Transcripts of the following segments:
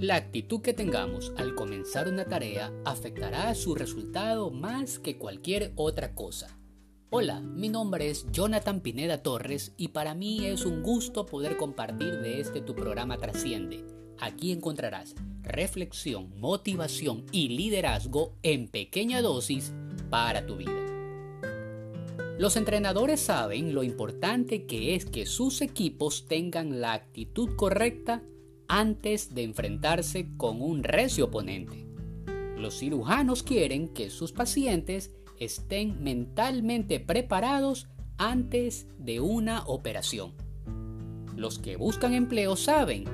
La actitud que tengamos al comenzar una tarea afectará a su resultado más que cualquier otra cosa. Hola, mi nombre es Jonathan Pineda Torres y para mí es un gusto poder compartir de este tu programa Trasciende. Aquí encontrarás reflexión, motivación y liderazgo en pequeña dosis para tu vida. Los entrenadores saben lo importante que es que sus equipos tengan la actitud correcta antes de enfrentarse con un recio oponente. Los cirujanos quieren que sus pacientes estén mentalmente preparados antes de una operación. Los que buscan empleo saben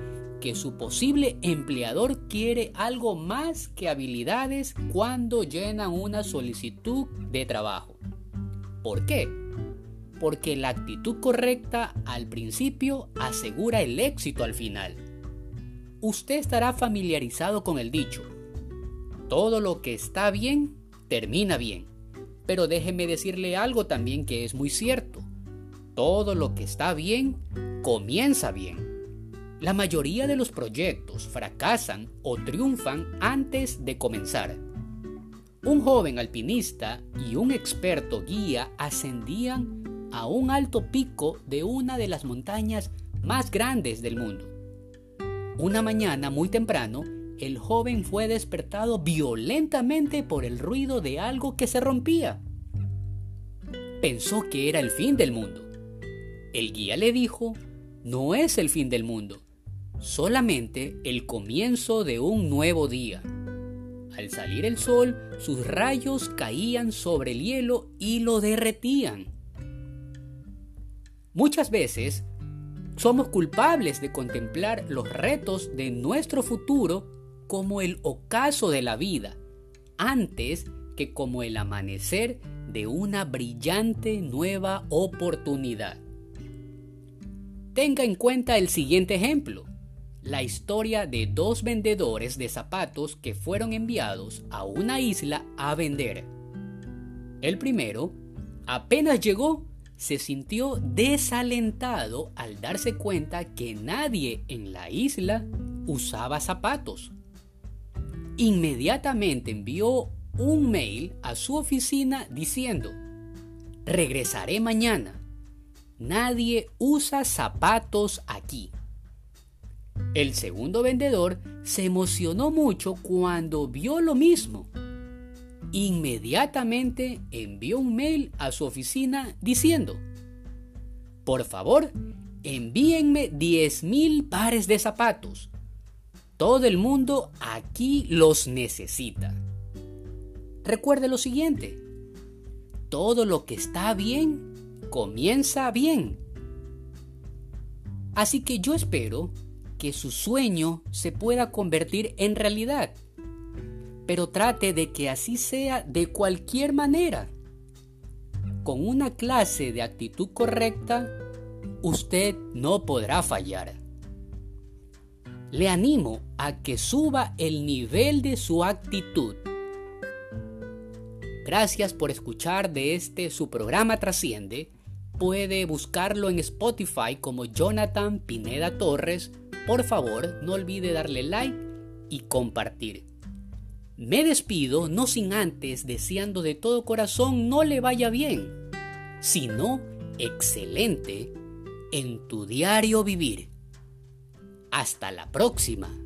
que su posible empleador quiere algo más que habilidades cuando llenan una solicitud de trabajo. ¿Por qué? Porque la actitud correcta al principio asegura el éxito al final. Usted estará familiarizado con el dicho, todo lo que está bien, termina bien. Pero déjeme decirle algo también que es muy cierto. Todo lo que está bien, comienza bien. La mayoría de los proyectos fracasan o triunfan antes de comenzar. Un joven alpinista y un experto guía ascendían a un alto pico de una de las montañas más grandes del mundo. Una mañana muy temprano, el joven fue despertado violentamente por el ruido de algo que se rompía. Pensó que era el fin del mundo. El guía le dijo, no es el fin del mundo, solamente el comienzo de un nuevo día. Al salir el sol, sus rayos caían sobre el hielo y lo derretían. Muchas veces somos culpables de contemplar los retos de nuestro futuro como el ocaso de la vida, antes que como el amanecer de una brillante nueva oportunidad. Tenga en cuenta el siguiente ejemplo la historia de dos vendedores de zapatos que fueron enviados a una isla a vender. El primero, apenas llegó, se sintió desalentado al darse cuenta que nadie en la isla usaba zapatos. Inmediatamente envió un mail a su oficina diciendo, regresaré mañana. Nadie usa zapatos aquí. El segundo vendedor se emocionó mucho cuando vio lo mismo. Inmediatamente envió un mail a su oficina diciendo, por favor, envíenme 10.000 pares de zapatos. Todo el mundo aquí los necesita. Recuerde lo siguiente, todo lo que está bien comienza bien. Así que yo espero que su sueño se pueda convertir en realidad. Pero trate de que así sea de cualquier manera. Con una clase de actitud correcta, usted no podrá fallar. Le animo a que suba el nivel de su actitud. Gracias por escuchar de este su programa Trasciende. Puede buscarlo en Spotify como Jonathan Pineda Torres por favor, no olvide darle like y compartir. Me despido no sin antes deseando de todo corazón no le vaya bien, sino excelente en tu diario vivir. Hasta la próxima.